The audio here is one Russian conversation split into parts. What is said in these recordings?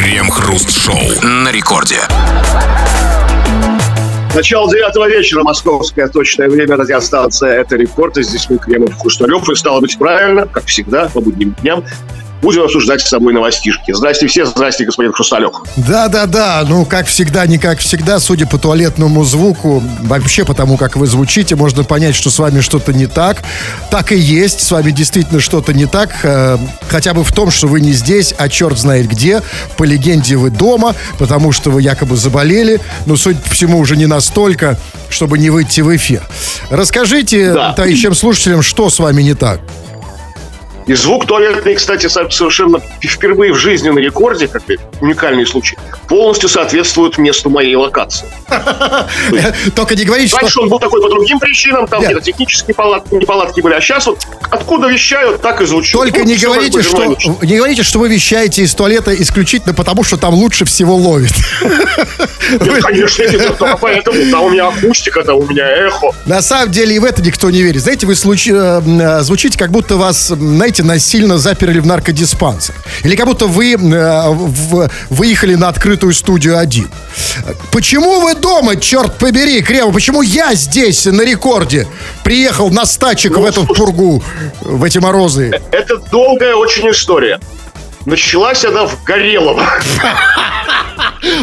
Крем-хруст-шоу на рекорде. Начало девятого вечера, московское точное время, радиостанция «Это рекорд». И здесь мы, Кремов Хрусталев. И стало быть правильно, как всегда, по будним дням, будем обсуждать с собой новостишки. Здрасте все, здрасте, господин Хрусталев. Да-да-да, ну, как всегда, не как всегда, судя по туалетному звуку, вообще потому, как вы звучите, можно понять, что с вами что-то не так. Так и есть, с вами действительно что-то не так, э, хотя бы в том, что вы не здесь, а черт знает где. По легенде вы дома, потому что вы якобы заболели, но, судя по всему, уже не настолько, чтобы не выйти в эфир. Расскажите Да. тающим слушателям, что с вами не так. И звук туалетный, кстати, со- совершенно впервые в жизни на рекорде, как уникальный случай, полностью соответствует месту моей локации. Только не говорите, что... Раньше он был такой по другим причинам, там где-то технические палатки, неполадки были, а сейчас вот откуда вещают, так и звучит. Только не говорите, что не говорите, что вы вещаете из туалета исключительно потому, что там лучше всего ловит. Нет, конечно, поэтому. Там у меня акустика, там у меня эхо. На самом деле и в это никто не верит. Знаете, вы случ- э, э, звучите, как будто вас, м, знаете, насильно заперли в наркодиспансер. Или как будто вы э, в- выехали на открытую студию один. Почему вы дома, черт побери, Крема? Почему я здесь на рекорде приехал на стачек Ну, в эту пургу, в эти морозы? Это долгая очень история. Началась она в Горелово.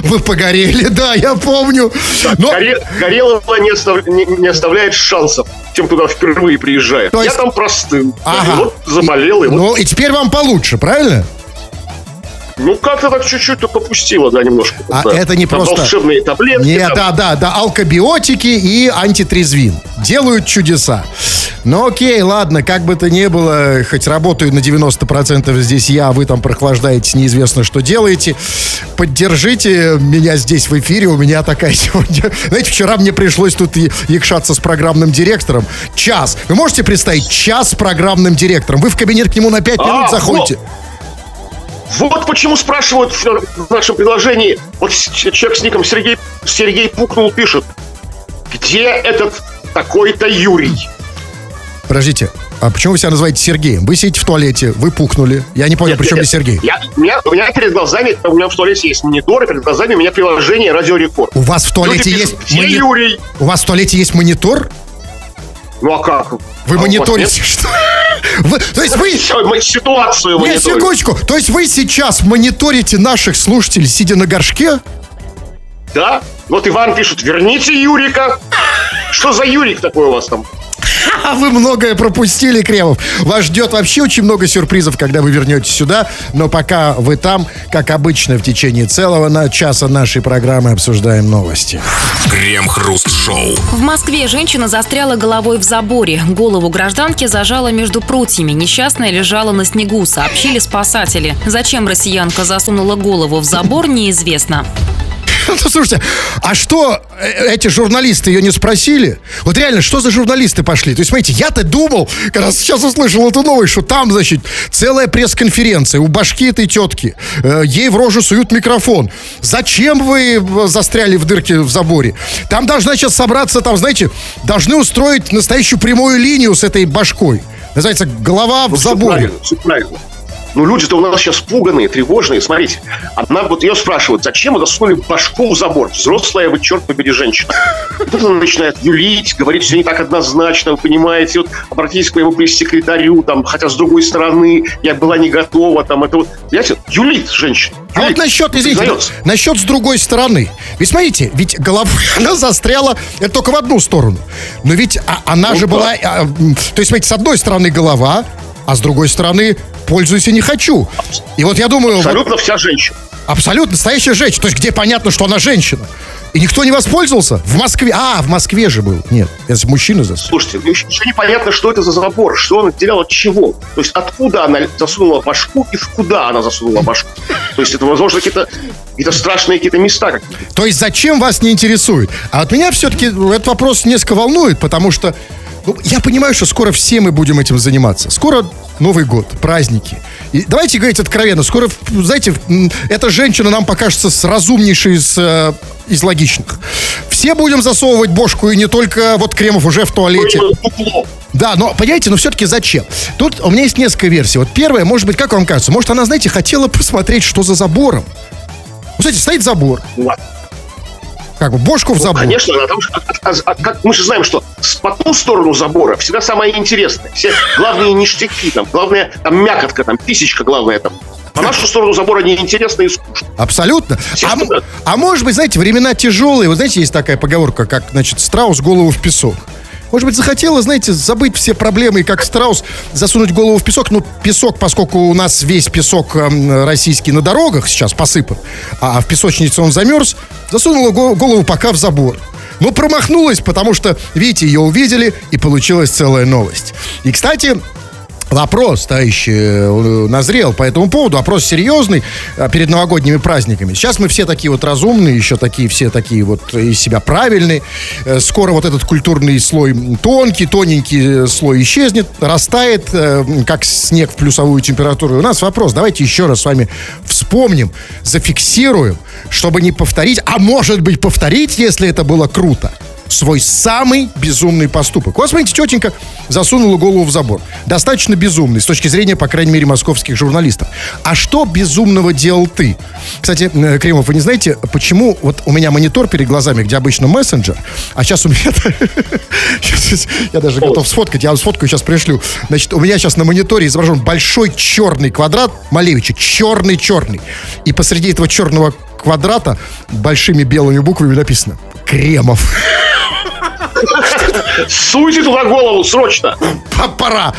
Вы погорели, да, я помню. Но Горе- Горелово не, остав- не- не оставляет шансов тем, кто туда впервые приезжает. То есть- Я там простыл. Ага. И вот заболел, и вот, Ну, и теперь вам получше, правильно? Ну, как-то так чуть-чуть то попустило, да, немножко. А Да. это не Там просто- волшебные таблетки. Нет, там. да, да, да, алкобиотики и антитрезвин делают чудеса. Ну окей, ладно, как бы то ни было, хоть работаю на 90% здесь я, а вы там прохлаждаетесь, неизвестно, что делаете. Поддержите меня здесь в эфире, у меня такая сегодня... Знаете, вчера мне пришлось тут якшаться с программным директором. Час. Вы можете представить? Час с программным директором. Вы в кабинет к нему на 5 А, минут заходите. Вот почему спрашивают в нашем приложении. Вот человек с ником Сергей, Сергей Пукнул пишет. Где этот такой-то Юрий? Подождите, а почему вы себя называете Сергеем? Вы сидите в туалете, вы пукнули. Я не понял, Нет, при чем здесь Сергей? Я, у, меня, у меня перед глазами, у меня в туалете есть монитор, и перед глазами у меня приложение Радио Рекорд. У вас в туалете Люди есть пишут, мони- Юрий? У вас в туалете есть монитор? Ну а как? Вы А мониторите что? Вы- то есть вы... Мы ситуацию Нет, мониторим. секундочку. То есть вы сейчас мониторите наших слушателей, сидя на горшке? Да? Вот Иван пишет, верните Юрика. Что за Юрик такой у вас там? А вы многое пропустили, Кремов. Вас ждет вообще очень много сюрпризов, когда вы вернетесь сюда. Но пока вы там, как обычно, в течение целого на часа нашей программы обсуждаем новости. Крем-хруст-шоу. В Москве женщина застряла головой в заборе. Голову гражданки зажала между прутьями. Несчастная лежала на снегу, сообщили спасатели. Зачем россиянка засунула голову в забор, неизвестно. Слушайте, а что, э, эти журналисты ее не спросили? Вот реально, что за журналисты пошли? То есть, смотрите, я-то думал, когда сейчас услышал эту новость, что там, значит, целая пресс-конференция у башки этой тетки. Э, ей в рожу суют микрофон. Зачем вы э, застряли в дырке в заборе? Там должна сейчас собраться, там, знаете, должны устроить настоящую прямую линию с этой башкой. Называется «Голова в Ну, всё заборе». правильно, всё правильно. Ну, люди-то у нас сейчас пуганые, тревожные. Смотрите, одна вот ее спрашивают, зачем вы засунули башку в забор? Взрослая вы, черт побери, женщина. Тут она начинает юлить, говорить все не так однозначно, вы понимаете, вот обратитесь к моему пресс-секретарю, там, хотя с другой стороны, я была не готова, там, это вот, понимаете, юлит женщина. А вот насчет, извините, признается. насчет с другой стороны. Ведь смотрите, ведь голова, она застряла, это только в одну сторону. Но ведь а- она Ну же да. была, а, то есть, смотрите, с одной стороны голова, а с другой стороны пользуюсь и не хочу. И вот я думаю, вот Абсолютно вся женщина. абсолютно настоящая женщина. То есть, где понятно, что она женщина. И никто не воспользовался? В Москве. А, в Москве же был. Нет, это мужчина застрял. Слушайте, ну, еще, еще непонятно, что это за забор, что он отделял от чего. То есть откуда она засунула башку и в куда она засунула башку. То есть это, возможно, какие-то какие страшные какие-то места какие-то. То есть зачем вас не интересует? А вот меня все-таки этот вопрос несколько волнует, потому что ну, я понимаю, что скоро все мы будем этим заниматься. Скоро Новый год, праздники. И давайте говорить откровенно. Скоро, знаете, эта женщина нам покажется с разумнейшей из, э, из логичных. Все будем засовывать бошку, и не только вот Кремов уже в туалете. Да, но, понимаете, но все-таки зачем? Тут у меня есть несколько версий. Вот первая, может быть, как вам кажется, может, она, знаете, хотела посмотреть, что за забором. смотрите, стоит забор. Как бы бошку в Ну, забор. конечно, а там же- а- а- а- мы же знаем, что с- по ту сторону забора всегда самое интересное. Все главные ништяки, там, главное, там мякотка, там, писечка главная там. По нашу сторону забора неинтересно и скучно. Абсолютно. А, а может быть, знаете, времена тяжелые. Вы знаете, есть такая поговорка, как, значит, страус голову в песок. Может быть, захотела, знаете, забыть все проблемы как страус засунуть голову в песок. Ну, песок, поскольку у нас весь песок эм, российский на дорогах сейчас посыпан, а в песочнице он замерз, засунула го- голову пока в забор. Но промахнулась, потому что, видите, ее увидели, и получилась целая новость. И, кстати, Вопрос, товарищи, э, назрел по этому поводу. Вопрос серьезный э, перед новогодними праздниками. Сейчас мы все такие вот разумные, еще такие все такие вот из себя правильные. Э, Скоро вот этот культурный слой тонкий, тоненький э, слой исчезнет, растает, как снег в плюсовую температуру. У нас вопрос, давайте еще раз с вами вспомним, зафиксируем, чтобы не повторить, а может быть повторить, если это было круто свой самый безумный поступок. Вот смотрите, тетенька засунула голову в забор. Достаточно безумный, с точки зрения, по крайней мере, московских журналистов. А что безумного делал ты? Кстати, э, Кремов, вы не знаете, почему вот у меня монитор перед глазами, где обычно мессенджер, а сейчас у меня... Я даже готов сфоткать, я вам сфоткаю, сейчас пришлю. Значит, у меня сейчас на мониторе изображен большой черный квадрат Малевича, черный-черный. И посреди этого черного квадрата большими белыми буквами написано «Кремов». Суйте туда голову, срочно! Пора.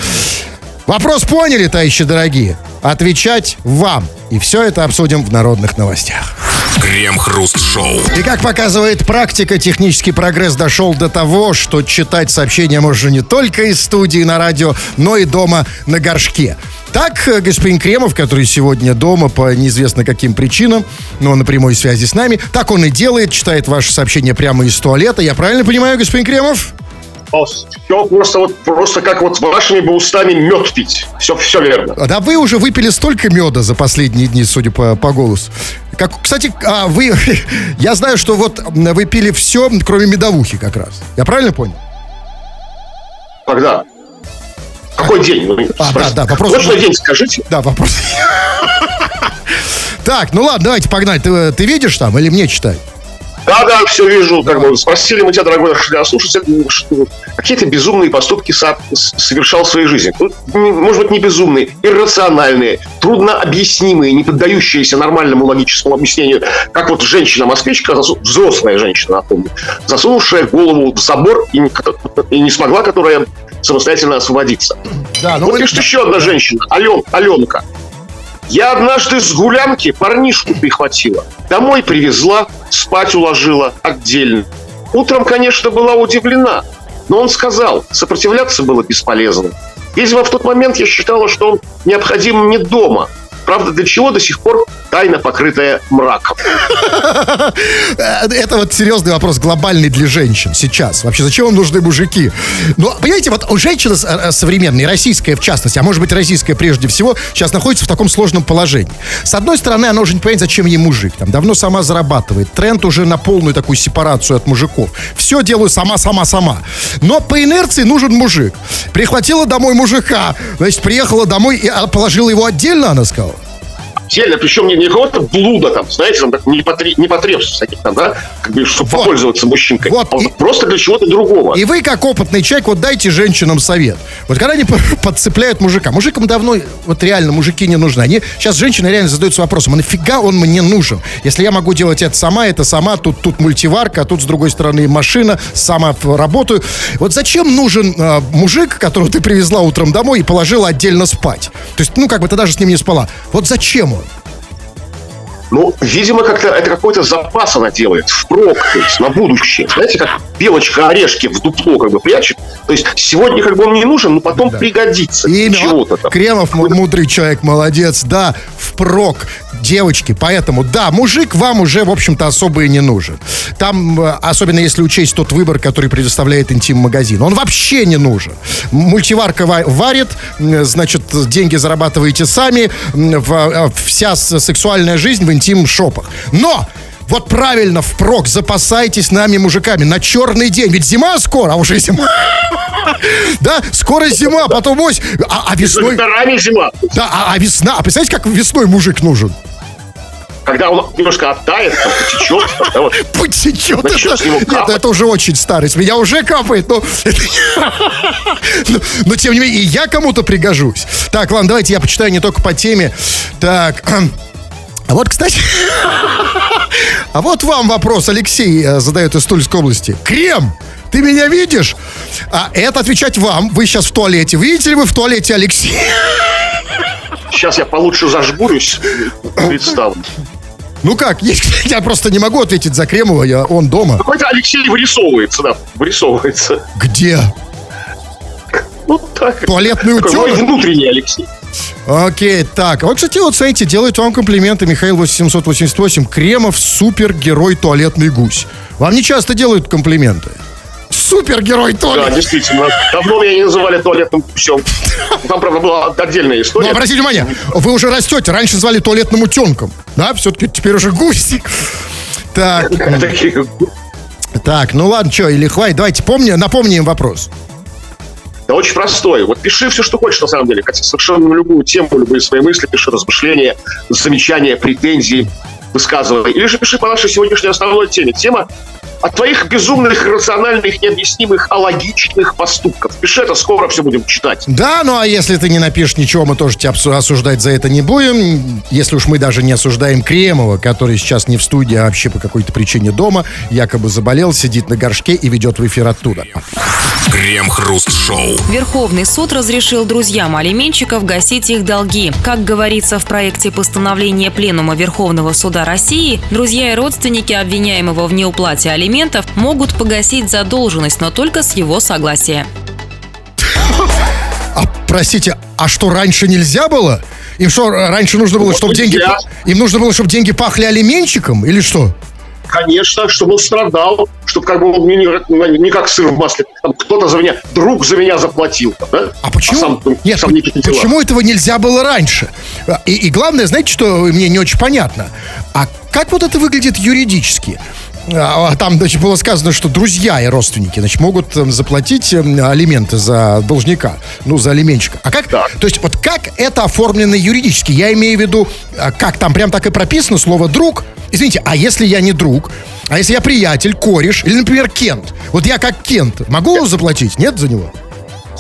Вопрос поняли, товарищи дорогие? Отвечать вам. И все это обсудим в народных новостях. Крем-хруст-шоу. И как показывает практика, технический прогресс дошел до того, что читать сообщения можно не только из студии на радио, но и дома на горшке. Так, э, господин Кремов, который сегодня дома по неизвестно каким причинам, но на прямой связи с нами, так он и делает, читает ваши сообщения прямо из туалета. Я правильно понимаю, господин Кремов? Все просто вот просто как вот вашими бы устами мед пить. Все, все верно. А Да вы уже выпили столько меда за последние дни, судя по, по голосу. Как, кстати, а вы, я знаю, что вот вы пили все, кроме медовухи как раз. Я правильно понял? Когда? Какой день? Вы А, спросите. да, да, вопрос- Точно день скажите. Да, вопрос. Так, ну ладно, давайте погнали. Ты, ты видишь там или мне читать? Да, да, все вижу. Как бы спросили мы тебя, дорогой радиослушатель, что какие-то безумные поступки совершал в своей жизни. Ну, может быть, не безумные, иррациональные, трудно объяснимые, не поддающиеся нормальному логическому объяснению. Как вот женщина-москвичка, взрослая женщина, напомню, засунувшая голову в забор и не, и не смогла, которая самостоятельно освободиться. Да, ну Вот пишет еще одна женщина, Ален, Аленка. Я однажды с гулянки парнишку прихватила. Домой привезла, спать уложила отдельно. Утром, конечно, была удивлена. Но он сказал, сопротивляться было бесполезно. Видимо, в тот момент я считала, что он необходим мне дома. Правда, для чего до сих пор тайна покрытая мраком. Это вот серьезный вопрос, глобальный для женщин сейчас. Вообще, зачем вам нужны мужики? Но, понимаете, вот с- э, современной, российская в частности, а может быть российская прежде всего, сейчас находится в таком сложном положении. С одной стороны, она уже не понимает, зачем ей мужик. Там давно сама зарабатывает. Тренд уже на полную такую сепарацию от мужиков. Все делаю сама, сама, сама. Но по инерции нужен мужик. Прихватила домой мужика, значит, приехала домой и а, положила его отдельно, она сказала. Отдельно, причем не, не какого-то блуда там, знаете, там так непотре- непотребств всяких там, да, как бы, чтобы Вот. попользоваться мужчинкой. Вот. А И- Просто для чего-то другого. И вы, как опытный человек, вот дайте женщинам совет. Вот когда они подцепляют мужика, мужикам давно, вот реально, мужики не нужны. Они, сейчас женщины реально задаются вопросом, а нафига он мне нужен? Если я могу делать это сама, это сама, тут, тут мультиварка, а тут, с другой стороны, машина, сама работаю. Вот зачем нужен э, мужик, которого ты привезла утром домой и положила отдельно спать? То есть, ну, как бы ты даже с ним не спала. Вот зачем он? Ну, видимо, как-то это какой-то запас она делает, впрок, то есть на будущее. Знаете, как белочка орешки в дупло как бы прячет. То есть сегодня как бы он не нужен, но потом пригодится. для Имя. Чего-то там. Кремов мудрый человек, молодец, да, впрок, девочки. Поэтому, да, мужик вам уже, в общем-то, особо и не нужен. Там, э, особенно если учесть тот выбор, который предоставляет интим-магазин, он вообще не нужен. Мультиварка ва- варит, значит, деньги зарабатываете сами, э, вся сексуальная жизнь в интим-шопах. Но! Вот правильно, впрок, запасайтесь нами, мужиками, на черный день. Ведь зима скоро, а уже зима. Да, скоро зима, потом ось, а, а весной... зима. Да, а, а весна, а представляете, как весной мужик нужен? когда он немножко оттает, там, потечет, да, вот, Потечет. Начнет Это, нет, это уже очень старый. Меня уже капает, но, но, но тем не менее, и я кому-то пригожусь. Так, ладно, давайте я почитаю не только по теме. Так, а вот, кстати, а вот вам вопрос. Алексей э, задает из Тульской области. Крем, ты меня видишь? А это отвечать вам. Вы сейчас в туалете. Видите ли вы в туалете Алексей? сейчас я получше зажмурюсь, представлю. Ну как, я просто не могу ответить за Кремова, я, он дома. Какой-то Алексей вырисовывается, да, вырисовывается. Где? Ну, так. Туалетный Такой мой утенок? внутренний Алексей. Окей, так. Вот, кстати, вот, смотрите, делает вам комплименты Михаил 8788. Кремов супергерой туалетный гусь. Вам не часто делают комплименты. Супергерой Да, туалет. действительно. Давно меня не называли туалетным гусем. Там, правда, была отдельная Но история. Ну, обратите внимание, вы уже растете. Раньше звали туалетным утенком. Да, все-таки теперь уже гусь. Так, так, ну ладно, что, или хватит. Давайте помни, напомним вопрос. Да очень простой. Вот пиши все, что хочешь, на самом деле. Хотя совершенно на любую тему, любые свои мысли, пиши размышления, замечания, претензии, высказывай. Или же пиши по нашей сегодняшней основной теме. Тема о твоих безумных, рациональных, необъяснимых, алогичных поступках. Пиши это, скоро все будем читать. Да, ну а если ты не напишешь ничего, мы тоже тебя осуждать за это не будем. Если уж мы даже не осуждаем Кремова, который сейчас не в студии, а вообще по какой-то причине дома, якобы заболел, сидит на горшке и ведет в эфир оттуда. Крем-хруст-шоу. Верховный суд разрешил друзьям алименщиков гасить их долги. Как говорится в проекте постановления Пленума Верховного суда России, друзья и родственники обвиняемого в неуплате алиментов могут погасить задолженность, но только с его согласия. А, простите, а что, раньше нельзя было? Им что, раньше нужно было, чтобы деньги... Им нужно было, чтобы деньги пахли алименщиком? Или что? Конечно, чтобы он страдал, чтобы как бы он не, не- не как сыр в масле. Там кто-то за меня, друг за меня заплатил. да? А почему? сам, ну, Нет, сам не почему этого нельзя было раньше? А, И, и главное, знаете, что мне не очень понятно? А как вот это выглядит юридически? А, Там, значит, было сказано, что друзья и родственники, значит, могут эм, заплатить эм, алименты за должника, ну, за алименщика. А как, Так. то есть, вот как это оформлено юридически? Я имею в виду, а, как там прям так и прописано слово «друг». Извините, а если я не друг, а если я приятель, кореш, или, например, Кент? Вот я как Кент, могу заплатить, нет, за него?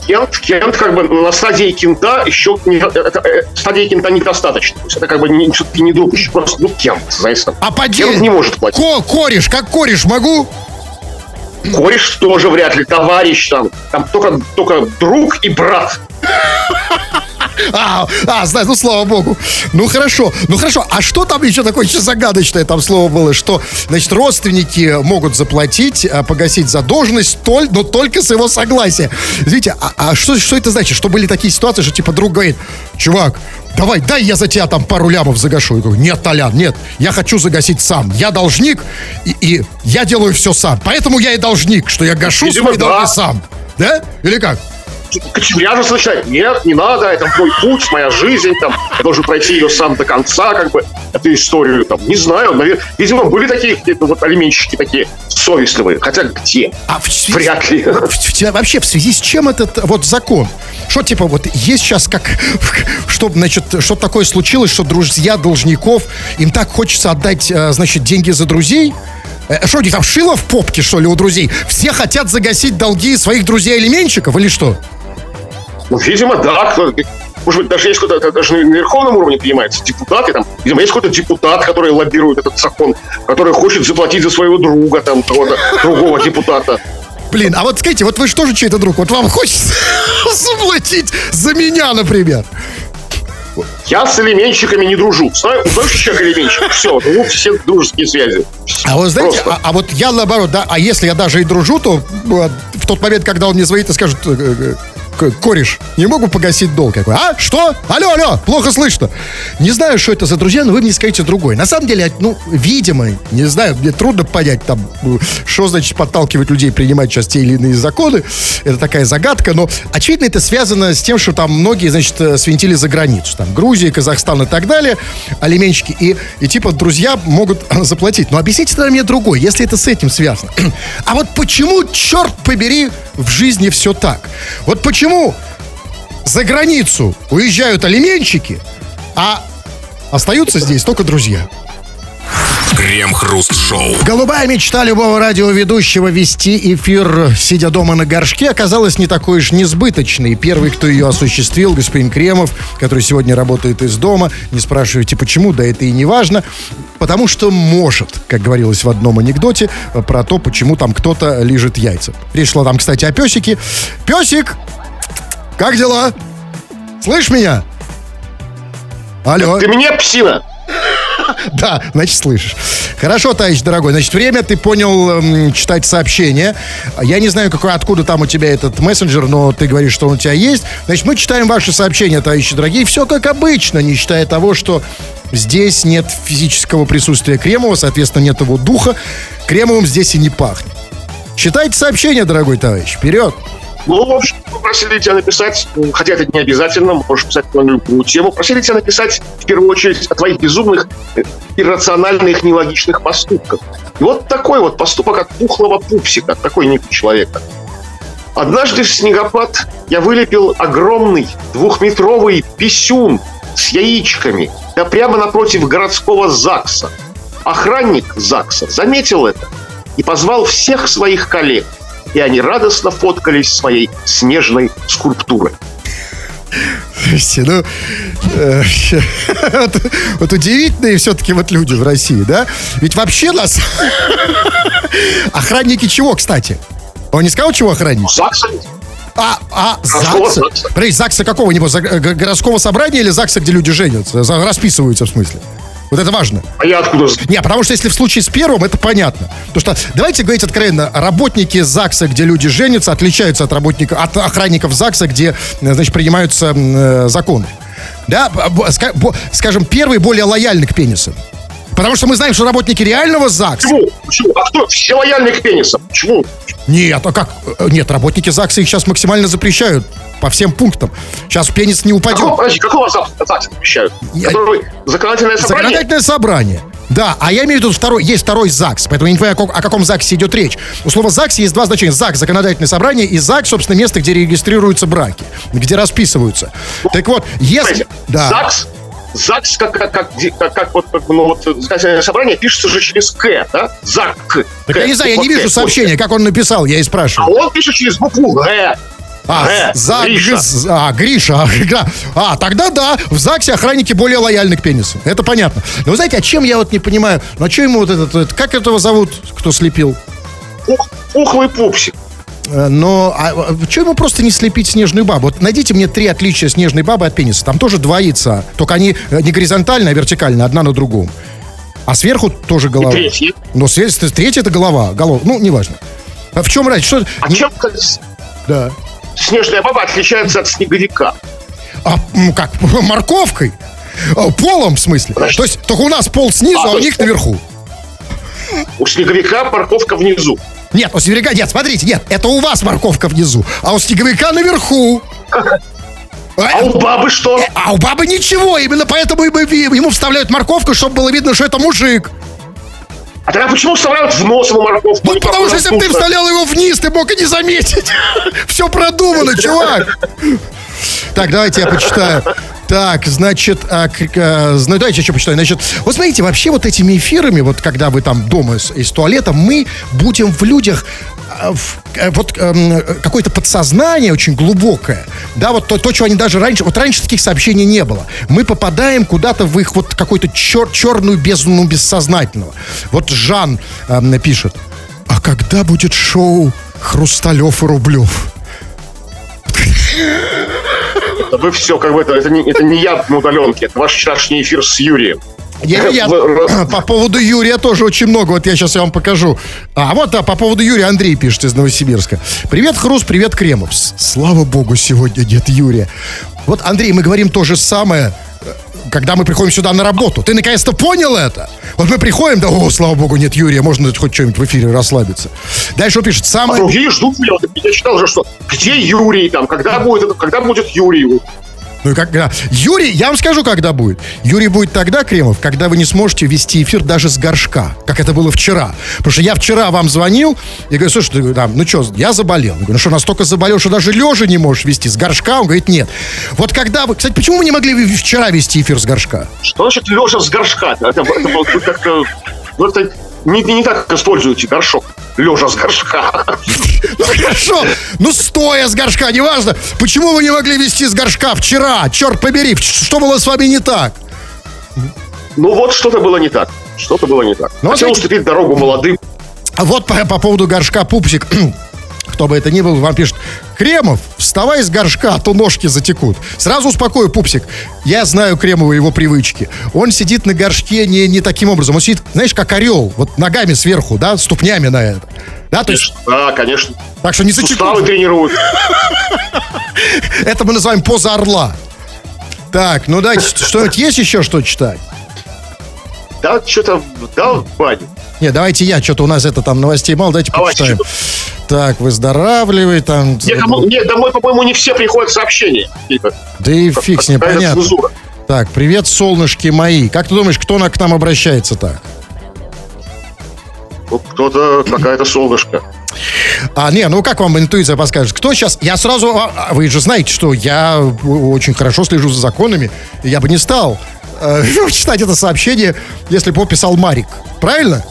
Кент, Кент как бы на стадии кента еще не, это, э, стадии кента недостаточно. То есть это как бы не, все-таки не друг, еще просто ну Кент, знаешь, там. А по Кент не может платить. Ко кореш, как кореш могу? Кореш тоже вряд ли, товарищ там. Там только, только друг и брат. А, а, знаю, ну слава богу. Ну хорошо, ну хорошо. А что там еще такое еще загадочное там слово было, что, значит, родственники могут заплатить, а, погасить задолженность, толь, но только с его согласия. Видите, а, а что, что это значит? Что были такие ситуации, что типа друг говорит, чувак, давай, дай я за тебя там пару лямов загашу. Я говорю, нет, Толян, нет, я хочу загасить сам. Я должник, и, и я делаю все сам. Поэтому я и должник, что я гашу Видимо, свои долги да. сам. Да? Или как? Кочевряжется начинает. Нет, не надо, это мой путь, моя жизнь, там, я должен пройти ее сам до конца, как бы, эту историю, там, не знаю, навер- видимо, были такие какие-то вот алименщики такие совестливые, хотя где? А в связи- Вряд ли. В- в- вообще, в связи с чем этот вот закон? Что, типа, вот есть сейчас как... Что, значит, что такое случилось, что друзья должников, им так хочется отдать, э, значит, деньги за друзей? Э, Что, у них там шило в попке, что ли, у друзей? Все хотят загасить долги своих друзей-алименщиков или что? Ну, видимо, да. Может быть, даже есть кто-то, даже на верховном уровне понимается, депутаты там. Видимо, есть какой-то депутат, который лоббирует этот закон, который хочет заплатить за своего друга, там, кого-то другого депутата. Блин, а вот скажите, вот вы же чей-то друг? Вот вам хочется заплатить за меня, например? Я с алименщиками не дружу. Знаю, знаешь, человек алименщик? Все, ну, все дружеские связи. А вот знаете, Просто. а, а вот я наоборот, да, а если я даже и дружу, то э, в тот момент, когда он мне звонит и скажет, э, э, кореш, не могу погасить долг. Я говорю, а, что? Алло, алло, плохо слышно. Не знаю, что это за друзья, но вы мне скажите другой. На самом деле, ну, видимо, не знаю, мне трудно понять там, э, что значит подталкивать людей принимать сейчас те или иные законы. Это такая загадка, но очевидно это связано с тем, что там многие, значит, э, свинтили за границу. Там Грузия, Казахстан и так далее, алименщики. И, и типа друзья могут заплатить. Но объясните тогда мне другой, если это с этим связано. А вот почему, черт побери, в жизни все так? Вот почему за границу уезжают алименщики, а остаются здесь только друзья? Крем-хруст-шоу. Голубая мечта любого радиоведущего вести эфир, сидя дома на горшке, оказалась не такой уж несбыточной. Первый, кто ее осуществил, господин Кремов, который сегодня работает из дома. Не спрашивайте, почему, да это и не важно. Потому что может, как говорилось в одном анекдоте, про то, почему там кто-то лежит яйца. Речь шла там, кстати, о песике. Песик, как дела? Слышь меня? Алло. Ты меня, псина? Да, значит, слышишь. Хорошо, товарищ дорогой. Значит, время ты понял эм, читать сообщения. Я не знаю, какой, откуда там у тебя этот мессенджер, но ты говоришь, что он у тебя есть. Значит, мы читаем ваши сообщения, товарищи дорогие. Все как обычно, не считая того, что здесь нет физического присутствия Кремова, соответственно, нет его духа. Кремовым здесь и не пахнет. Читайте сообщения, дорогой товарищ. Вперед! Ну, в общем, попросили тебя написать, хотя это не обязательно, можешь писать на любую тему, просили тебя написать, в первую очередь, о твоих безумных, э, иррациональных, нелогичных поступках. И вот такой вот поступок от пухлого пупсика, такой ник человека. Однажды в снегопад я вылепил огромный двухметровый писюн с яичками, да прямо напротив городского ЗАГСа. Охранник ЗАГСа заметил это и позвал всех своих коллег – и они радостно фоткались своей снежной скульптурой. Слушайте, ну, э, вот, вот удивительные все-таки вот люди в России, да? Ведь вообще нас... Охранники чего, кстати? Он не сказал, чего охранники? ЗАГСа. А, а, ЗАГСа? ЗАГСа. Подожди, ЗАГСа какого-нибудь? Городского собрания или ЗАГСа, где люди женятся? Расписываются, в смысле? Вот это важно. А я откуда? Не, потому что если в случае с первым, это понятно. Потому что, давайте говорить откровенно, работники ЗАГСа, где люди женятся, отличаются от работников, от охранников ЗАГСа, где, э, значит, принимаются э, законы. Да, скажем, первый более лояльный к пенисам. Потому что мы знаем, что работники реального ЗАГСа... Почему? Почему? А кто? Все лояльны к пенисам. Почему? Нет, а как? Э, Нет, работники ЗАГСа их сейчас максимально запрещают по всем пунктам. Сейчас пенис не упадет. Какого, подожди, какого ЗАГСа запрещают? Я- Который законодательное собрание? Законодательное собрание. Да, а я имею в виду второй, есть второй ЗАГС, поэтому я не понимаю, о, ком- о каком ЗАГСе идет речь. У слова ЗАГС есть два значения. ЗАГС – законодательное собрание, и ЗАГС, собственно, место, где регистрируются браки, где расписываются. Так вот, если... Да. ЗАГС, ЗАГС, как, как, как, как, как вот, ну, вот законодательное собрание пишется же через К, да? ЗАГ. Так я не знаю, я не вижу сообщения, как он написал, я и А спрашиваю. он пишет через букву Г. А, Г. ЗАГС, Гриша. а, Гриша, а, а, тогда да, в ЗАГСе охранники более лояльны к пенису, это понятно. Но вы знаете, а чем я вот не понимаю, ну а что ему вот этот, этот- как этого зовут, кто слепил? Пух- Пухлый пупсик. Э, Но а, что ему просто не слепить снежную бабу? Вот найдите мне три отличия снежной бабы от пениса. Там тоже два яйца. Только они э, не горизонтально, а вертикально, одна на другом. А сверху тоже голова. третья? Но све- с- третья это голова. Голова. Ну, неважно. А в чем разница? Что... А не- чем Да. снежная баба отличается от снеговика? А как? Морковкой? А, Полом, в смысле? Подожди. То есть только у нас пол снизу, А, а, у них наверху. У снеговика парковка внизу. Нет, у снеговика нет, смотрите, нет, это у вас морковка внизу, а у снеговика наверху. А у бабы что? А у бабы ничего, именно поэтому ему, вставляют морковку, чтобы было видно, что это мужик. А тогда почему вставляют в нос ему морковку? Ну, потому что если бы ты вставлял его вниз, ты мог и не заметить. Все продумано, чувак. Так, давайте я почитаю. Так, значит, а, а, зна- давайте что почитаю. Значит, вот смотрите, вообще вот этими эфирами, вот когда вы там дома из, из туалета, мы будем в людях а, в- э, вот эм, какое-то подсознание очень глубокое, да, вот то, то, чего они даже раньше, вот раньше таких сообщений не было. Мы попадаем куда-то в их вот какую-то чер- черную бездну бессознательного. Вот Жан эм, пишет, а когда будет шоу Хрусталев и Рублев? Да Вы все, как бы это, это, не, это не я на удаленке, это ваш вчерашний эфир с Юрием. Я, я- по поводу Юрия тоже очень много. Вот я сейчас вам покажу. А вот да, по поводу Юрия Андрей пишет из Новосибирска. Привет, Хрус, привет, Кремов. Слава богу, сегодня нет Юрия. Вот, Андрей, мы говорим то же самое, когда мы приходим сюда на работу. Ты наконец-то понял это? Вот мы приходим, да, о, слава богу, нет Юрия, можно хоть что-нибудь в эфире расслабиться. Дальше он пишет, А самое... другие ждут меня. Я читал уже, что где Юрий там, когда будет, когда будет Юрий? Ну и когда... Юрий, я вам скажу, когда будет. Юрий будет тогда, Кремов, когда вы не сможете вести эфир даже с горшка, как это было вчера. Потому что я вчера вам звонил и говорю, слушай, ты, там, ну что, я заболел. Я говорю, ну что, настолько заболел, что даже лежа не можешь вести с горшка? Он говорит, нет. Вот когда вы... Кстати, почему мы не могли вчера вести эфир с горшка? Что значит лежа с горшка? Это, это было как-то Ну, это не, не так используете горшок. Лежа с горшка. Ну хорошо, ну стоя с горшка, неважно. Почему вы не могли вести с горшка вчера? Черт побери, что было с вами не так? Ну вот что-то было не так. Что-то было не так. Ну, Хотел знаете- уступить дорогу молодым. А Вот по, по поводу горшка пупсик. Кто бы это ни был, вам пишет, Кремов, вставай с горшка, а то ножки затекут. Сразу успокою, пупсик. Я знаю Кремова его привычки. Он сидит на горшке не, не таким образом. Он сидит, знаешь, как орел, вот ногами сверху, да, ступнями на это. Да, то есть, Да, конечно. так что не Суставы затекут. тренируют. Это мы называем поза орла. Так, ну дайте, что-нибудь есть еще что читать? Да, что-то дал в баню. Не, давайте я, что-то у нас это там новостей мало, давайте Давайте, почитаем. Так, выздоравливай там. Мне, кому- мне домой, по-моему, не все приходят сообщения. какие-то. Да и фиг с ним, понятно. цензура. Так, привет, солнышки мои. Как ты думаешь, кто на, к нам обращается так? Ну, кто-то, какая-то солнышко. А, не, ну как вам интуиция подскажет? Кто сейчас? Я сразу... а, а, Вы же знаете, что я очень хорошо слежу за законами. Я бы не стал э, читать это сообщение, если бы его писал Марик. Правильно?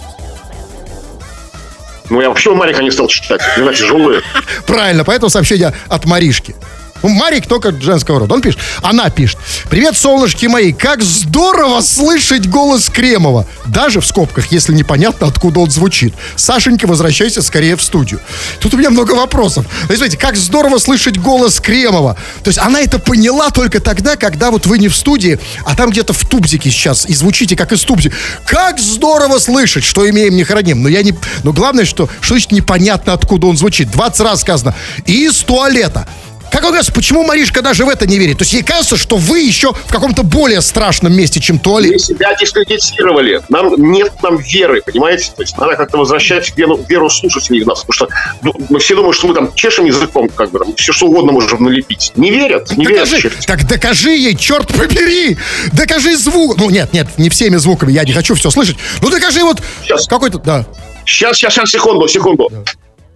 Ну, я вообще Марика не стал читать. Она тяжелые. Правильно, поэтому сообщение от Маришки. Ну, Марик только женского рода. Он пишет, она пишет. Привет, солнышки мои, как здорово слышать голос Кремова. Даже в скобках, если непонятно, откуда он звучит. Сашенька, возвращайся скорее в студию. Тут у меня много вопросов. То есть, как здорово слышать голос Кремова. То есть, она это поняла только тогда, когда вот вы не в студии, а там где-то в тубзике сейчас, и звучите как из тубзика. Как здорово слышать, что имеем, не храним. Но я не... Но главное, что, что значит непонятно, откуда он звучит. 20 раз сказано. Из туалета. Как вам кажется, почему Маришка даже в это не верит? То есть ей кажется, что вы еще в каком-то более страшном месте, чем Мы туалет. себя дискредитировали. Нам нет нам веры, понимаете? То есть надо как-то возвращать веру, веру слушателей в нас. Потому что ну, мы все думают, что мы там чешем языком, как бы там, все что угодно можем налепить. Не верят, не верят. Докажи, черти. так докажи ей, черт побери! Докажи звук. Ну, нет, нет, не всеми звуками, я не хочу все слышать. Ну, докажи вот Сейчас. какой-то, да. Сейчас, сейчас, сейчас, секунду, секунду.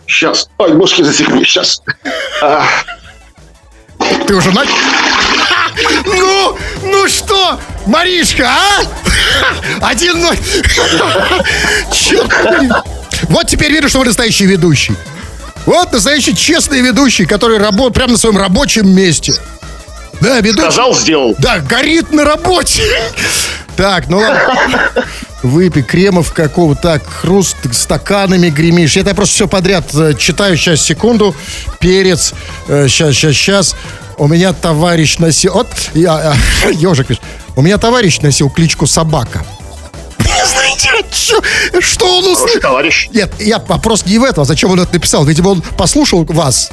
Сейчас. Ой, мушки затекли, сейчас. Ты уже на... Ну, ну что, Маришка, а? Один ноль. Черт. Вот теперь видно, что вы настоящий ведущий. Вот настоящий честный ведущий, который работает прямо на своем рабочем месте. Да, ведущий. сказал, сделал. Да, горит на работе. Так, ну ладно. Выпей кремов какого так, хруст стаканами гремишь. Это я просто все подряд э, читаю. Сейчас, секунду. Перец. Сейчас, сейчас, сейчас. У меня товарищ носил... Вот, я, э, ежик пишет. У меня товарищ носил кличку Собака. Чё- что он услышал? товарищ. Нет, я вопрос не в этом, а зачем он это написал? Видимо, он послушал вас,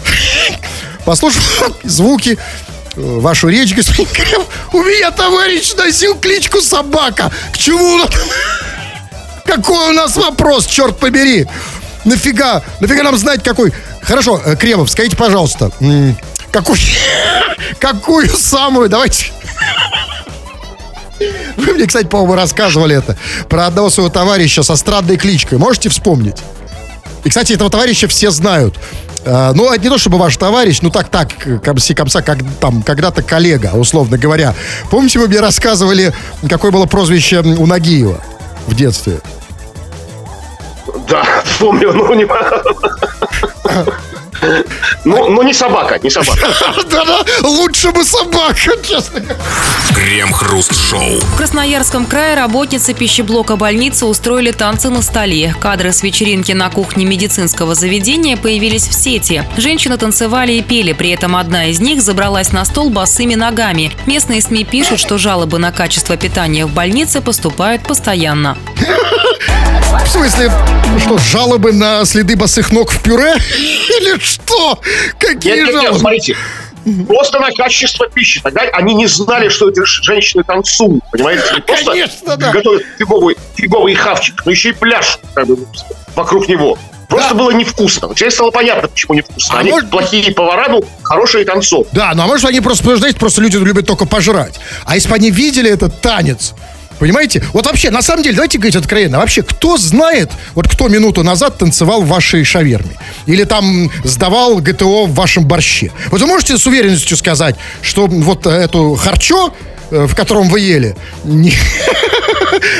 послушал звуки, э, вашу речь, господин Кремов. У меня товарищ носил кличку Собака. К чему? Какой у нас вопрос, черт побери? Нафига? Нафига нам знать, какой? Хорошо, э, Кремов, скажите, пожалуйста, м, какой, какую самую, давайте... Вы мне, кстати, по-моему, рассказывали это. Про одного своего товарища со странной кличкой. Можете вспомнить? И, кстати, этого товарища все знают. А, ну, это не то, чтобы ваш товарищ, ну так-так, комси комса, как там, когда-то коллега, условно говоря. Помните, вы мне рассказывали, какое было прозвище у Нагиева в детстве? Да, помню, ну не... Ну, ну не собака, не собака. Да-да, лучше бы собака, честно говоря. Крем-хруст-шоу. В Красноярском крае работницы пищеблока больницы устроили танцы на столе. Кадры с вечеринки на кухне медицинского заведения появились в сети. Женщины танцевали и пели, при этом одна из них забралась на стол босыми ногами. Местные СМИ пишут, что жалобы на качество питания в больнице поступают постоянно. В смысле, что, жалобы на следы босых ног в пюре? Или что? Какие Нет, нет, нет, смотрите. Просто на качество пищи. Тогда они не знали, что эти женщины танцуют, понимаете? Не просто Конечно, да. готовят фиговый, фиговый хавчик, но еще и пляж как бы, вокруг него. Просто Да. было невкусно. Теперь стало понятно, почему невкусно. А они может- плохие повара, ну, хорошие танцовки. Да, ну а может они просто, знаете, просто люди любят только пожрать. А если бы они видели этот танец, понимаете? Вот вообще, на самом деле, давайте говорить откровенно, вообще, кто знает, вот кто минуту назад танцевал в вашей шаверме? Или там сдавал ГТО в вашем борще? Вот вы можете с уверенностью сказать, что вот э, эту харчо в котором вы ели. Не-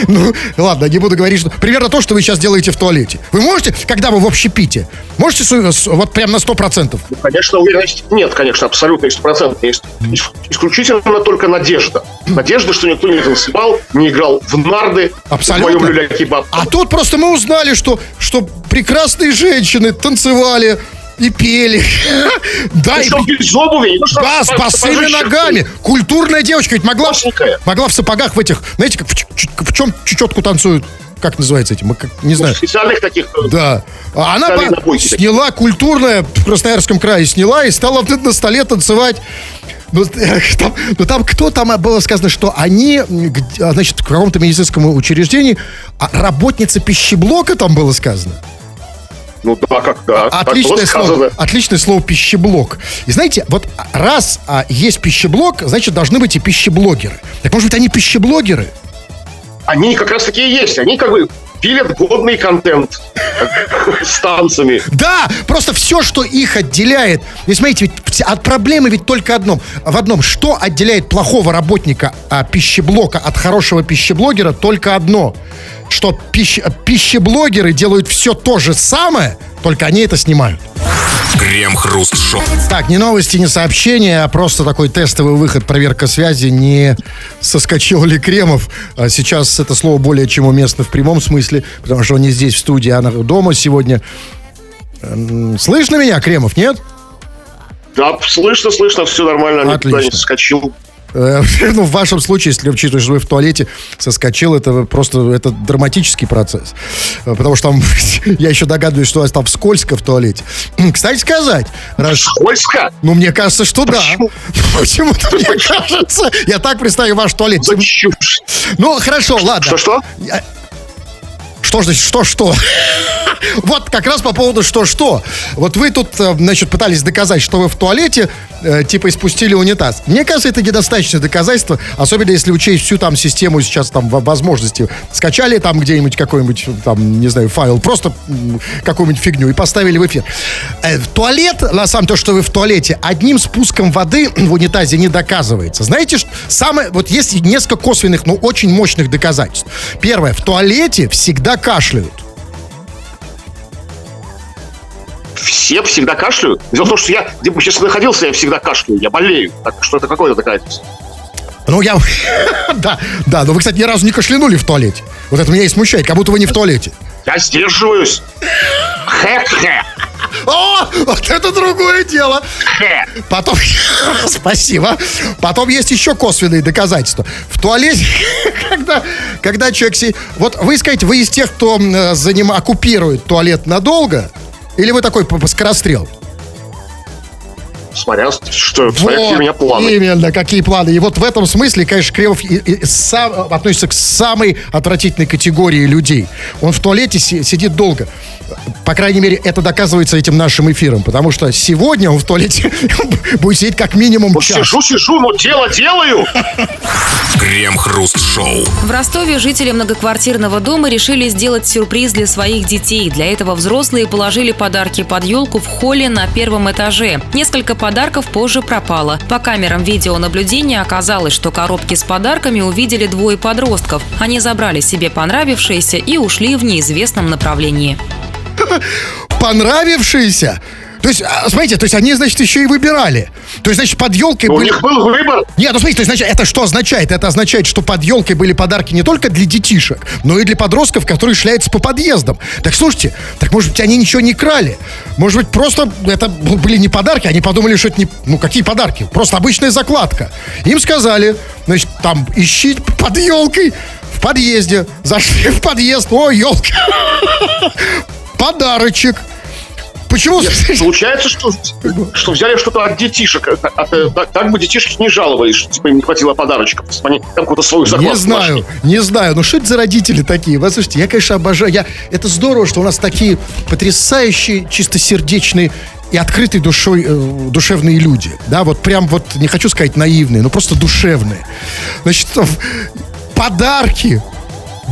Ну, ладно, не буду говорить, что... Примерно то, что вы сейчас делаете в туалете. Вы можете, когда вы в общепите, можете вот прям на 100%? Ну, Конечно, уверенности нет, конечно, абсолютно и стопроцентно. Есть ис- исключительно только надежда. Надежда, что никто не танцевал, не играл в нарды Абсолютно. в моем люля-кебаб. А тут просто мы узнали, что, что прекрасные женщины танцевали и пели. Да, и- Да, с босыми ногами. Культурная девочка ведь могла, могла в сапогах в этих, знаете, как в, чем чечетку танцуют? Как называется эти? Мы как- не знаю. Специальных таких э, Да. А она на бойки такие. сняла культурная в Красноярском крае, сняла и стала на столе танцевать. Ну, э, там, ну, там кто там было сказано, что они, а, значит, в каком-то медицинском учреждении, а работница пищеблока там было сказано. Ну да, как да. так Отличное было слово, отличное слово пищеблок. И знаете, вот раз а, есть пищеблок, значит, должны быть и пищеблогеры. Так может быть, они пищеблогеры? Они как раз таки и есть. Они как бы пилят годный контент с танцами. Да, просто все, что их отделяет. И смотрите, ведь от проблемы ведь только одном. В одном, что отделяет плохого работника а, пищеблока от хорошего пищеблогера, только одно. Что пищ- пищеблогеры делают все то же самое, только они это снимают. Крем-хруст-шоу. Так, не новости, не сообщения, а просто такой тестовый выход, проверка связи, не соскочил ли Кремов. А Сейчас это слово более чем уместно в прямом смысле, потому что он не здесь в студии, а дома сегодня. М, Слышно меня, Кремов, нет? Да, слышно, слышно, все нормально, никуда не Отлично. соскочил. Э, Ну, в вашем случае, если учитывая, что вы в туалете соскочил, это просто это драматический процесс. Э, Потому что там, я еще догадываюсь, что у вас там скользко в туалете. Кстати сказать, раз, Скользко? ну, мне кажется, что да. Почему? Почему-то мне кажется. Я так представляю ваш туалет. Чушь. Ну, хорошо, ладно. Что-что? Что значит что-что? Вот как раз по поводу что-что. Вот вы тут, э, значит, пытались доказать, что вы в туалете, э, типа, испустили унитаз. Мне кажется, это недостаточное доказательство, особенно если учесть всю там систему сейчас там во- возможностей. Скачали там где-нибудь какой-нибудь, там, не знаю, файл, просто какую-нибудь фигню и поставили в эфир. Э, в туалет, на самом то, что вы в туалете, одним спуском воды в унитазе не доказывается. Знаете, что самое, вот есть несколько косвенных, но очень мощных доказательств. Первое, в туалете всегда кашляют. Все всегда кашляют. Дело в том, что я, где бы сейчас находился, я всегда кашляю, я болею. Так что это какое доказательство? Ну, я... да, да, но вы, кстати, ни разу не кашлянули в туалете. Вот это меня и смущает, как будто вы не в туалете. Я сдерживаюсь. Хе-хе. О, вот это другое дело. Потом, спасибо. Потом есть еще косвенные доказательства. В туалете, когда, когда человек... си- Вот вы скажите, вы из тех, кто м, э, заним... оккупирует туалет надолго? Или вы такой скорострел? Смотря, что, смотря какие у меня планы. Именно, какие планы. И вот в этом смысле, конечно, Кремов и- и сам- относится к самой отвратительной категории людей. Он в туалете си- сидит долго. По крайней мере, это доказывается этим нашим эфиром. Потому что сегодня он в туалете будет сидеть как минимум Вот час. сижу, сижу, но дело делаю. Крем-хруст-шоу. В Ростове жители многоквартирного дома решили сделать сюрприз для своих детей. Для этого взрослые положили подарки под елку в холле на первом этаже. Несколько подарков позже пропало. По камерам видеонаблюдения оказалось, что коробки с подарками увидели двое подростков. Они забрали себе понравившиеся и ушли в неизвестном направлении. Понравившиеся. То есть, а, смотрите, то есть они, значит, еще и выбирали. То есть, значит, под елкой У были... них был выбор. Нет, ну смотрите, то есть, значит, это что означает? Это означает, что под елкой были подарки не только для детишек, но и для подростков, которые шляются по подъездам. Так слушайте, так может быть они ничего не крали? Может быть просто это были не подарки, они подумали, что это не... Ну какие подарки? Просто обычная закладка. Им сказали, значит, там ищи под елкой в подъезде. Зашли в подъезд, о, елка. Подарочек. Почему? Получается, что, что взяли что-то от детишек. От- от- э, так, так бы детишки не жаловались, что типа, им не хватило подарочков. Они там какую-то свою закладку Не знаю, нашли. не знаю. Ну что это за родители такие? Вы слушайте, я, конечно, обожаю. Я... Это здорово, что у нас такие потрясающие, чистосердечные и открытой душой, э, душевные люди. Да, вот прям вот, не хочу сказать наивные, но просто душевные. Значит, подарки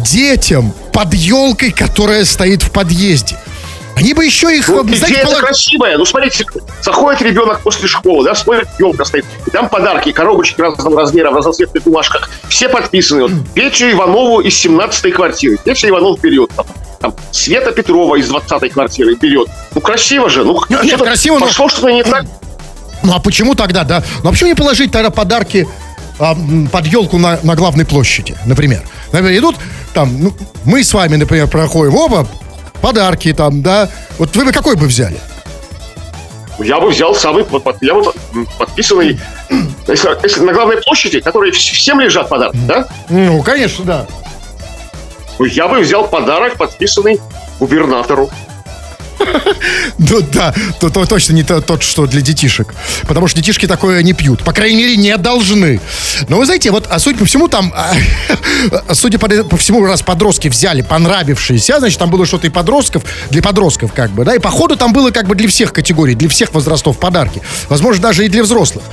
детям под елкой, которая стоит в подъезде. Они бы еще их, Ну, идея полог- красивая. Ну, смотрите, заходит ребенок после школы, да, смотрит, елка стоит. И там подарки, коробочки разного размера, в разноцветных бумажках. Все подписаны. Вот, Петю Иванову из 17-й квартиры. Петя Иванов берет. Там, там, Света Петрова из 20-й квартиры берет. Ну, красиво же. Ну, Нет, что-то красиво, но- Пошло что-то не так. Ну а почему тогда, да? Ну а почему не положить тогда подарки а, под елку на, на главной площади, например? Например, идут там, ну, мы с вами, например, проходим, оба, подарки там, да. Вот вы бы какой бы взяли? Я бы взял самый под- под- я бы м, подписанный. Если, если на главной площади, которые вс- всем лежат подарки, да? Ну, конечно, да. Я бы взял подарок, подписанный губернатору. Ну да, то, то точно не то- тот, что для детишек. Потому что детишки такое не пьют. По крайней мере, не должны. Но вы знаете, вот, а судя по всему, там, а, судя по, по всему, раз подростки взяли понравившиеся, значит, там было что-то и подростков, для подростков, как бы, да, и походу там было как бы для всех категорий, для всех возрастов подарки. Возможно, даже и для взрослых.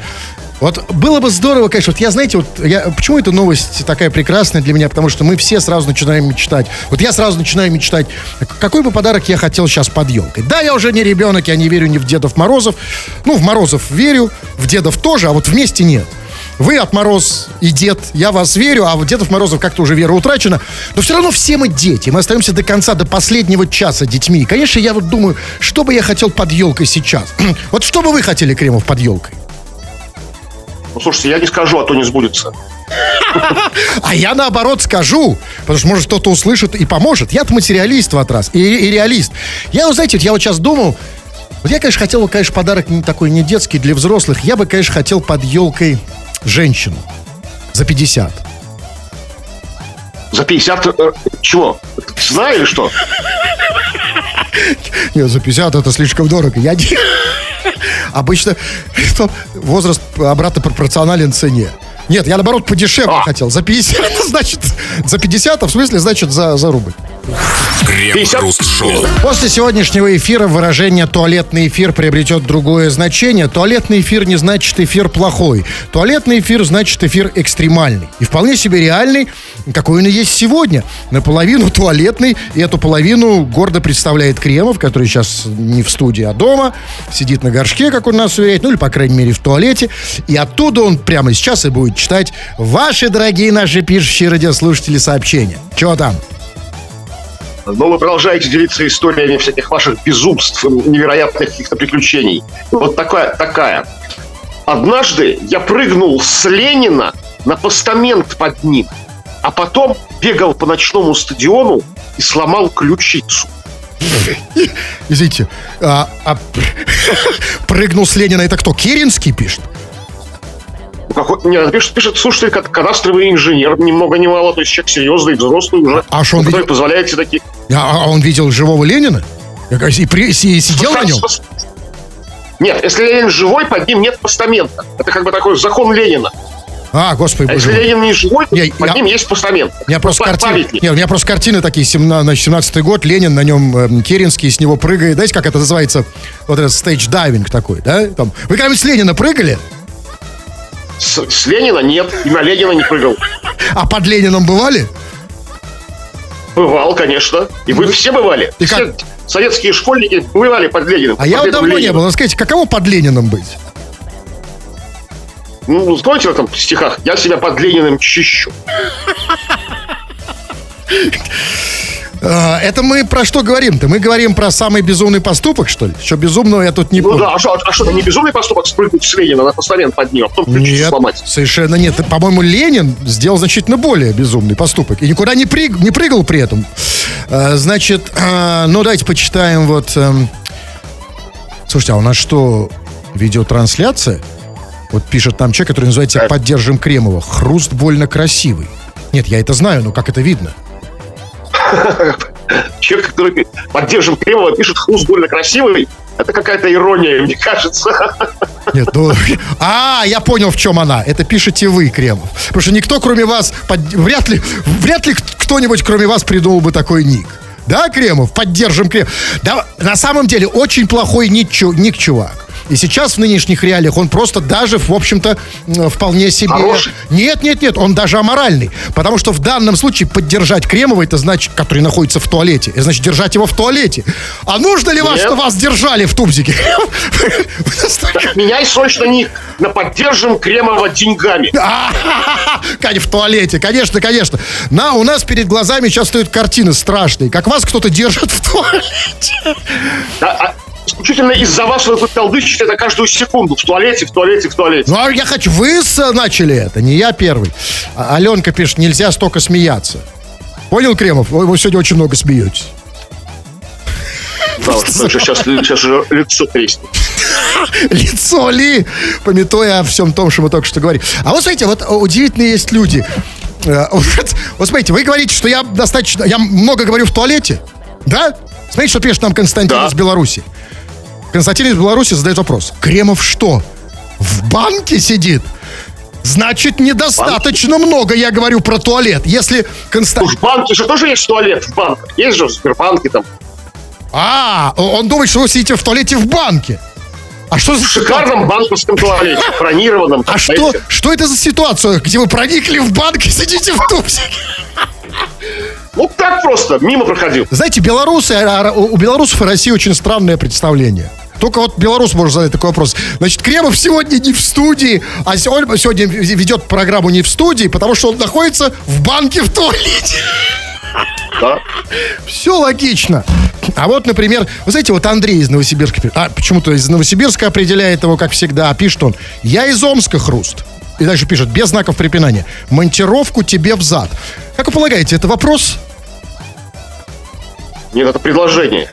Вот было бы здорово, конечно, вот я, знаете, вот я, почему эта новость такая прекрасная для меня, потому что мы все сразу начинаем мечтать. Вот я сразу начинаю мечтать, какой бы подарок я хотел сейчас под елкой. Да, я уже не ребенок, я не верю ни в Дедов Морозов. Ну, в Морозов верю, в Дедов тоже, а вот вместе нет. Вы от Мороз и Дед, я вас верю, а в Дедов Морозов как-то уже вера утрачена. Но все равно все мы дети, мы остаемся до конца, до последнего часа детьми. И, конечно, я вот думаю, что бы я хотел под елкой сейчас. вот что бы вы хотели, Кремов, под елкой? Ну, слушайте, я не скажу, а то не сбудется. А я наоборот скажу, потому что, может, кто-то услышит и поможет. Я-то материалист в от раз, и, и реалист. Я, вот, знаете, я вот сейчас думал, вот я, конечно, хотел, конечно, подарок не такой не детский для взрослых. Я бы, конечно, хотел под елкой женщину за 50. За 50... э, чего? Или что? Нет, за 50 это слишком дорого. Я не... Обычно возраст обратно пропорционален цене. Нет, я наоборот подешевле А. хотел. За 50, значит, за 50, а в смысле, значит, за, за рубль. После сегодняшнего эфира выражение «туалетный эфир» приобретет другое значение. Туалетный эфир не значит эфир плохой. Туалетный эфир значит эфир экстремальный. И вполне себе реальный, какой он и есть сегодня. Наполовину туалетный, и эту половину гордо представляет Кремов, который сейчас не в студии, а дома. Сидит на горшке, как он нас уверяет, ну или, по крайней мере, в туалете. И оттуда он прямо сейчас и будет читать ваши, дорогие наши пишущие радиослушатели, сообщения. Чего там? Но вы продолжаете делиться историями всяких ваших безумств, невероятных каких-то приключений. Вот такая, такая. Однажды я прыгнул с Ленина на постамент под ним, а потом бегал по ночному стадиону и сломал ключицу. Извините, а, а прыгнул с Ленина, это кто, Керенский пишет? Ну, какой- не, пишет, пишет, слушайте, как кадастровый инженер, ни много ни мало, то есть человек серьезный, взрослый уже, А что он который видел? позволяет себе такие... А, а он видел живого Ленина? И, при- и сидел на нем? Нет, если Ленин живой, под ним нет постамента. Это как бы такой закон Ленина. А, господи, А боже если. Ленин не живой, Не, под я- ним есть постамент. У меня просто картины, нет, у меня просто картины такие, 17, значит, 17 год, Ленин, на нем эм, Керенский, с него прыгает. Знаете, как это называется? Вот этот стейдж-дайвинг такой, да? Там, вы когда-нибудь с Ленина прыгали? С, с Ленина нет, и на Ленина не прыгал. А под Лениным бывали? Бывал, конечно. И вы все бывали. И все как? советские школьники бывали под Лениным. А я вот под давно не Лениным. был. Ну, Скажите, каково под Лениным быть? Ну, знаете, в этом стихах «Я себя под Лениным чищу». А, это мы про что говорим-то? Мы говорим про самый безумный поступок, что ли? Что безумного я тут не Ну понял. да, а что, а что, не безумный поступок спрыгнуть с Ленина на постамент под ним, а потом Нет, сломать? совершенно нет. По-моему, Ленин сделал значительно более безумный поступок. И никуда не, прыг- не прыгал при этом. А, значит, а, ну давайте почитаем вот... эм, Слушайте, а у нас что, видеотрансляция? Вот пишет нам человек, который называется. «Поддержим Кремова». Хруст больно красивый. Нет, я это знаю, но как это видно? Человек, который поддержим Кремова, пишет «Хруст больно красивый». Это какая-то ирония, мне кажется. Нет, ну... А, я понял, в чем она. Это пишете вы, Кремов. Потому что никто, кроме вас, под- вряд ли, вряд ли кто-нибудь, кроме вас, придумал бы такой ник. Да, Кремов? Поддержим Кремов. Да, на самом деле, очень плохой ник, ник, чувак. И сейчас в нынешних реалиях он просто даже, в общем-то, вполне себе... Хороший? Нет, нет, нет, он даже аморальный. Потому что в данном случае поддержать Кремова, это значит, который находится в туалете, это значит держать его в туалете. А нужно ли вас, Нет. что вас держали в тубзике? Меняй срочно ник на поддержим Кремова деньгами. В туалете, конечно, конечно. На, у нас перед глазами сейчас стоят картины страшные, как вас кто-то держит в туалете. Исключительно из-за вас вы толдычите это каждую секунду. В туалете, в туалете, в туалете. Ну, а я хочу, вы с- начали это, не я первый. А- Аленка пишет, нельзя столько смеяться. Понял, Кремов? Вы, вы сегодня очень много смеетесь. Да, вот, сейчас, сейчас же лицо треснет. Лицо ли, пометуя о всем том, что мы только что говорили. А вот смотрите, вот удивительные есть люди. Э, Вот, вот смотрите, вы говорите, что я достаточно, я много говорю в туалете, да? Смотрите, что пишет нам Константин Да. из Беларуси. Константин из Беларуси задает вопрос. Кремов что, в банке сидит? Значит, недостаточно много я говорю про туалет. Если Ну, Константин... в банке же тоже есть туалет в банках. Есть же в Сбербанке там. А, он думает, что вы сидите в туалете в банке. А что за В шикарном банковском туалете, бронированном. А что, что это за ситуация, где вы проникли в банк и сидите в тубсике? Ну, так просто, мимо проходил. Знаете, белорусы, а, а, у белорусов и России очень странное представление. Только вот белорус может задать такой вопрос. Значит, Кремов сегодня не в студии, а он сегодня ведет программу не в студии, потому что он находится в банке в туалете. Да. Все логично. А вот, например, вы знаете, вот Андрей из Новосибирска, а почему-то из Новосибирска определяет его, как всегда, а пишет он, я из Омска, Хруст. И дальше пишет, без знаков препинания, монтировку тебе в зад. Как вы полагаете, это вопрос? Нет, это предложение.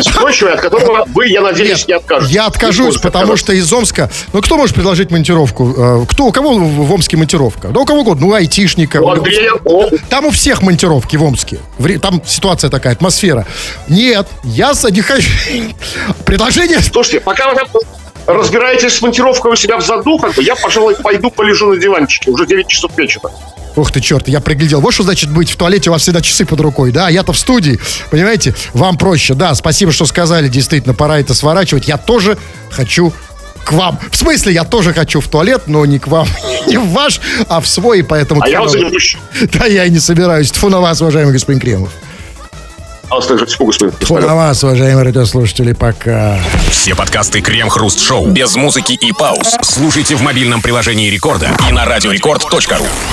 Спрощивая, от которого вы, я надеюсь, не откажетесь. Я откажусь, потому что из Омска... Ну, кто может предложить монтировку? Э, Кто, у кого в Омске монтировка? Да у кого угодно, ну, айтишника. У Андрея, о, Там у всех монтировки в Омске. Там ситуация такая, атмосфера. Нет, я не хочу... Предложение... Слушайте, пока вы разбираетесь с монтировкой у себя в заду, как бы, я, пожалуй, пойду полежу на диванчике. Уже 9 часов вечера. Ух ты, черт, я приглядел. Вот что значит быть в туалете, у вас всегда часы под рукой, да? Я-то в студии, понимаете? Вам проще, да. Спасибо, что сказали, действительно, пора это сворачивать. Я тоже хочу к вам. В смысле, я тоже хочу в туалет, но не к вам, не в ваш, а в свой, поэтому... А я вас. Да я и не собираюсь. Тьфу на вас, уважаемый господин Кремов. А вас также господин. На вас, уважаемые радиослушатели, пока. Все подкасты Крем-Хруст Шоу без музыки и пауз. Слушайте в мобильном приложении Рекорда и на радиорекорд.ру.